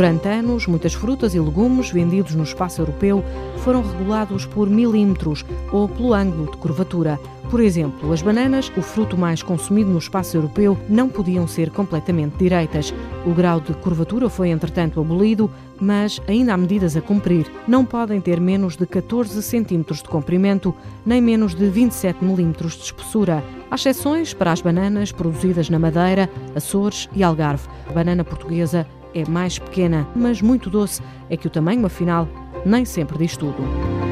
Durante anos, muitas frutas e legumes vendidos no espaço europeu foram regulados por milímetros ou pelo ângulo de curvatura. Por exemplo, as bananas, o fruto mais consumido no espaço europeu, não podiam ser completamente direitas. O grau de curvatura foi, entretanto, abolido, mas ainda há medidas a cumprir. Não podem ter menos de 14 centímetros de comprimento, nem menos de 27 milímetros de espessura. Há exceções para as bananas produzidas na Madeira, Açores e Algarve. A banana portuguesa é mais pequena, mas muito doce. É que o tamanho, afinal, nem sempre diz tudo.